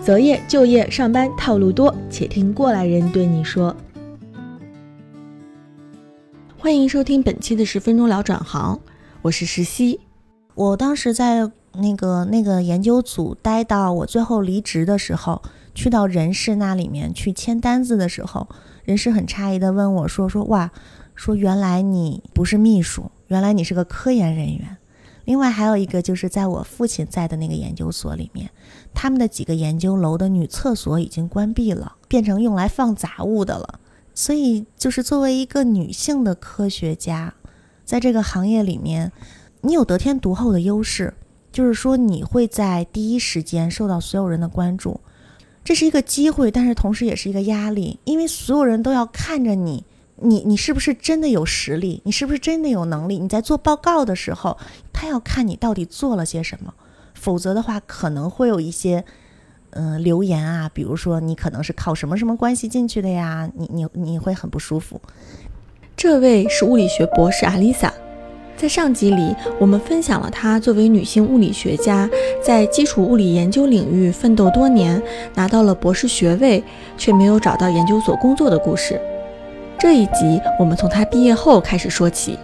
择业、就业、上班套路多，且听过来人对你说。欢迎收听本期的十分钟聊转行，我是石溪。我当时在那个那个研究组待到我最后离职的时候，去到人事那里面去签单子的时候，人事很诧异的问我说：“说哇，说原来你不是秘书，原来你是个科研人员。”另外还有一个就是在我父亲在的那个研究所里面，他们的几个研究楼的女厕所已经关闭了，变成用来放杂物的了。所以就是作为一个女性的科学家，在这个行业里面，你有得天独厚的优势，就是说你会在第一时间受到所有人的关注，这是一个机会，但是同时也是一个压力，因为所有人都要看着你。你你是不是真的有实力？你是不是真的有能力？你在做报告的时候，他要看你到底做了些什么，否则的话可能会有一些，嗯，留言啊，比如说你可能是靠什么什么关系进去的呀，你你你会很不舒服。这位是物理学博士阿丽萨，在上集里我们分享了她作为女性物理学家，在基础物理研究领域奋斗多年，拿到了博士学位，却没有找到研究所工作的故事。这一集我们从他毕业后开始说起。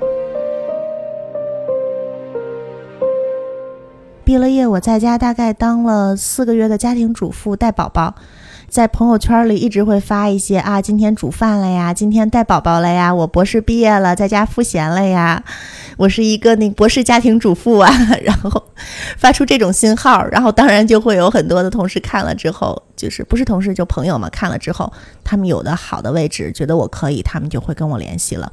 毕了业，我在家大概当了四个月的家庭主妇，带宝宝。在朋友圈里一直会发一些啊，今天煮饭了呀，今天带宝宝了呀，我博士毕业了，在家赋闲了呀，我是一个那博士家庭主妇啊，然后发出这种信号，然后当然就会有很多的同事看了之后，就是不是同事就朋友嘛，看了之后，他们有的好的位置觉得我可以，他们就会跟我联系了。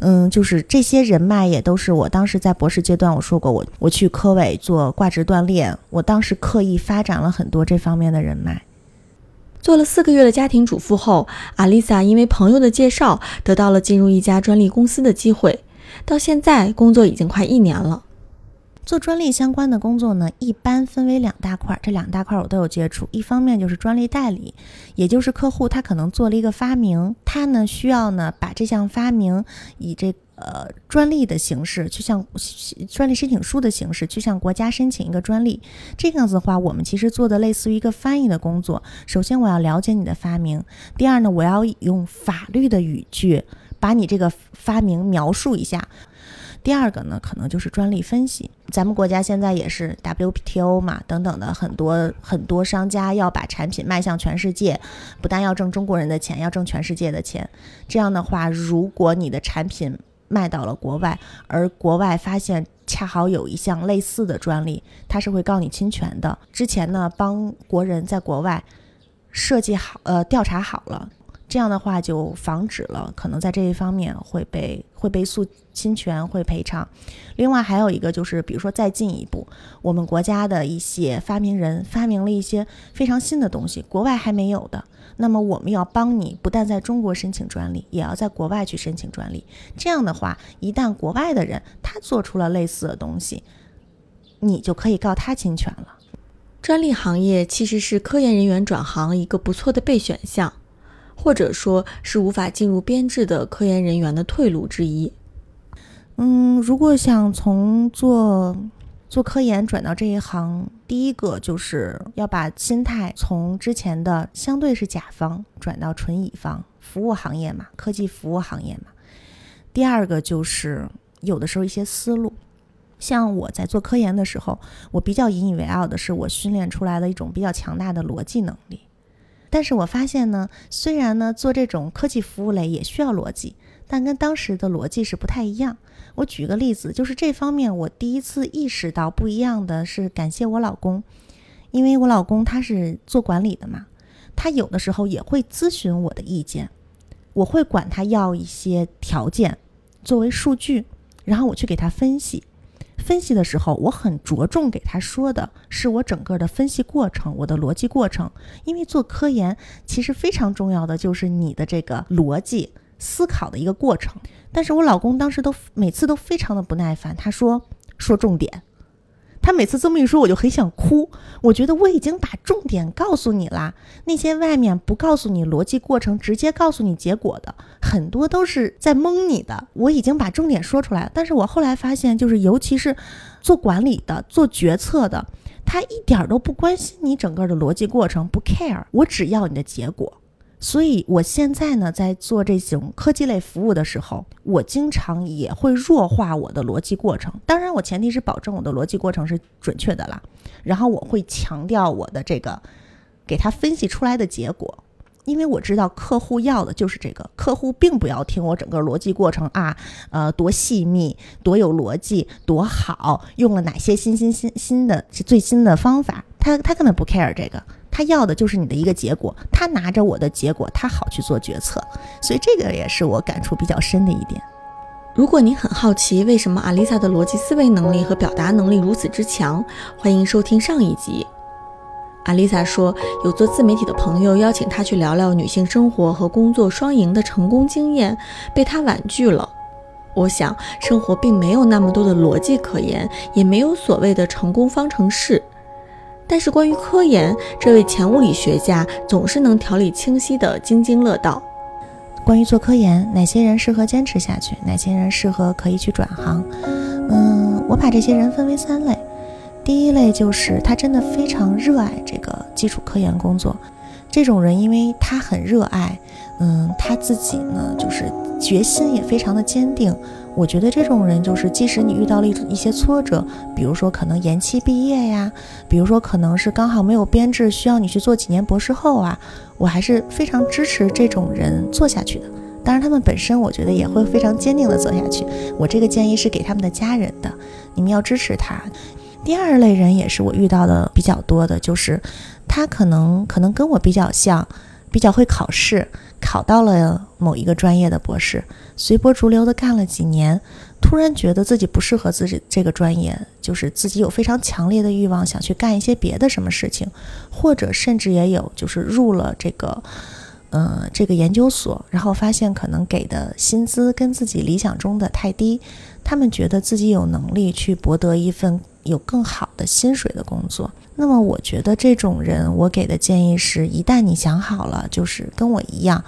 嗯，就是这些人脉也都是我当时在博士阶段我说过，我我去科委做挂职锻炼，我当时刻意发展了很多这方面的人脉。做了四个月的家庭主妇后，阿丽萨因为朋友的介绍，得到了进入一家专利公司的机会。到现在工作已经快一年了。做专利相关的工作呢，一般分为两大块，这两大块我都有接触。一方面就是专利代理，也就是客户他可能做了一个发明，他呢需要呢把这项发明以这呃专利的形式去向专利申请书的形式去向国家申请一个专利。这样子的话，我们其实做的类似于一个翻译的工作。首先我要了解你的发明，第二呢，我要用法律的语句把你这个发明描述一下。第二个呢，可能就是专利分析。咱们国家现在也是 W P T O 嘛，等等的很多很多商家要把产品卖向全世界，不但要挣中国人的钱，要挣全世界的钱。这样的话，如果你的产品卖到了国外，而国外发现恰好有一项类似的专利，他是会告你侵权的。之前呢，帮国人在国外设计好，呃，调查好了。这样的话就防止了可能在这一方面会被会被诉侵权会赔偿。另外还有一个就是，比如说再进一步，我们国家的一些发明人发明了一些非常新的东西，国外还没有的，那么我们要帮你不但在中国申请专利，也要在国外去申请专利。这样的话，一旦国外的人他做出了类似的东西，你就可以告他侵权了。专利行业其实是科研人员转行一个不错的备选项。或者说是无法进入编制的科研人员的退路之一。嗯，如果想从做做科研转到这一行，第一个就是要把心态从之前的相对是甲方转到纯乙方，服务行业嘛，科技服务行业嘛。第二个就是有的时候一些思路，像我在做科研的时候，我比较引以为傲的是我训练出来的一种比较强大的逻辑能力。但是我发现呢，虽然呢做这种科技服务类也需要逻辑，但跟当时的逻辑是不太一样。我举个例子，就是这方面我第一次意识到不一样的是感谢我老公，因为我老公他是做管理的嘛，他有的时候也会咨询我的意见，我会管他要一些条件作为数据，然后我去给他分析。分析的时候，我很着重给他说的是我整个的分析过程，我的逻辑过程。因为做科研其实非常重要的就是你的这个逻辑思考的一个过程。但是我老公当时都每次都非常的不耐烦，他说说重点。他每次这么一说，我就很想哭。我觉得我已经把重点告诉你啦，那些外面不告诉你逻辑过程，直接告诉你结果的，很多都是在蒙你的。我已经把重点说出来了，但是我后来发现，就是尤其是做管理的、做决策的，他一点都不关心你整个的逻辑过程，不 care，我只要你的结果。所以，我现在呢，在做这种科技类服务的时候，我经常也会弱化我的逻辑过程。当然，我前提是保证我的逻辑过程是准确的啦。然后，我会强调我的这个给他分析出来的结果，因为我知道客户要的就是这个。客户并不要听我整个逻辑过程啊，呃，多细密，多有逻辑，多好，用了哪些新新新新的最新的方法，他他根本不 care 这个。他要的就是你的一个结果，他拿着我的结果，他好去做决策，所以这个也是我感触比较深的一点。如果您很好奇为什么阿丽萨的逻辑思维能力和表达能力如此之强，欢迎收听上一集。阿丽萨说，有做自媒体的朋友邀请她去聊聊女性生活和工作双赢的成功经验，被她婉拒了。我想，生活并没有那么多的逻辑可言，也没有所谓的成功方程式。但是关于科研，这位前物理学家总是能条理清晰地津津乐道。关于做科研，哪些人适合坚持下去，哪些人适合可以去转行？嗯，我把这些人分为三类。第一类就是他真的非常热爱这个基础科研工作，这种人因为他很热爱，嗯，他自己呢就是决心也非常的坚定。我觉得这种人就是，即使你遇到了一一些挫折，比如说可能延期毕业呀，比如说可能是刚好没有编制，需要你去做几年博士后啊，我还是非常支持这种人做下去的。当然，他们本身我觉得也会非常坚定的做下去。我这个建议是给他们的家人的，你们要支持他。第二类人也是我遇到的比较多的，就是他可能可能跟我比较像，比较会考试。考到了某一个专业的博士，随波逐流的干了几年，突然觉得自己不适合自己这个专业，就是自己有非常强烈的欲望想去干一些别的什么事情，或者甚至也有就是入了这个，呃，这个研究所，然后发现可能给的薪资跟自己理想中的太低，他们觉得自己有能力去博得一份。有更好的薪水的工作，那么我觉得这种人，我给的建议是：一旦你想好了，就是跟我一样，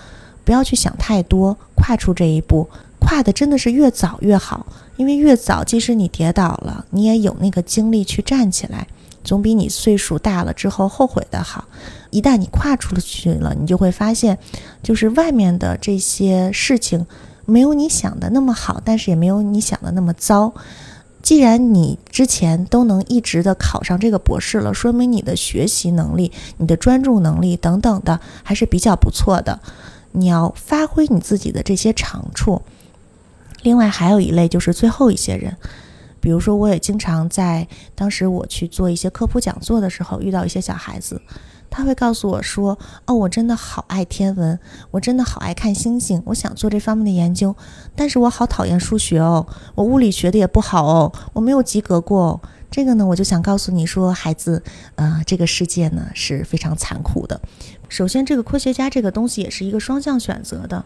不要去想太多，跨出这一步，跨的真的是越早越好，因为越早，即使你跌倒了，你也有那个精力去站起来，总比你岁数大了之后后悔的好。一旦你跨出去了，你就会发现，就是外面的这些事情没有你想的那么好，但是也没有你想的那么糟。既然你之前都能一直的考上这个博士了，说明你的学习能力、你的专注能力等等的还是比较不错的。你要发挥你自己的这些长处。另外还有一类就是最后一些人，比如说我也经常在当时我去做一些科普讲座的时候遇到一些小孩子。他会告诉我说：“哦，我真的好爱天文，我真的好爱看星星，我想做这方面的研究。但是我好讨厌数学哦，我物理学的也不好哦，我没有及格过。这个呢，我就想告诉你说，孩子，呃，这个世界呢是非常残酷的。首先，这个科学家这个东西也是一个双向选择的，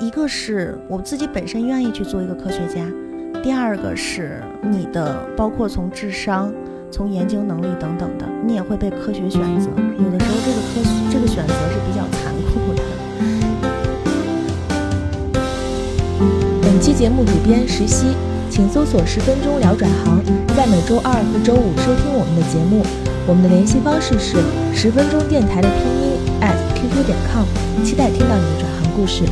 一个是我自己本身愿意去做一个科学家，第二个是你的，包括从智商。”从研究能力等等的，你也会被科学选择。有的时候，这个科这个选择是比较残酷的。本期节目主编石溪，请搜索“十分钟聊转行”，在每周二和周五收听我们的节目。我们的联系方式是十分钟电台的拼音 at qq 点 com，期待听到你的转行故事。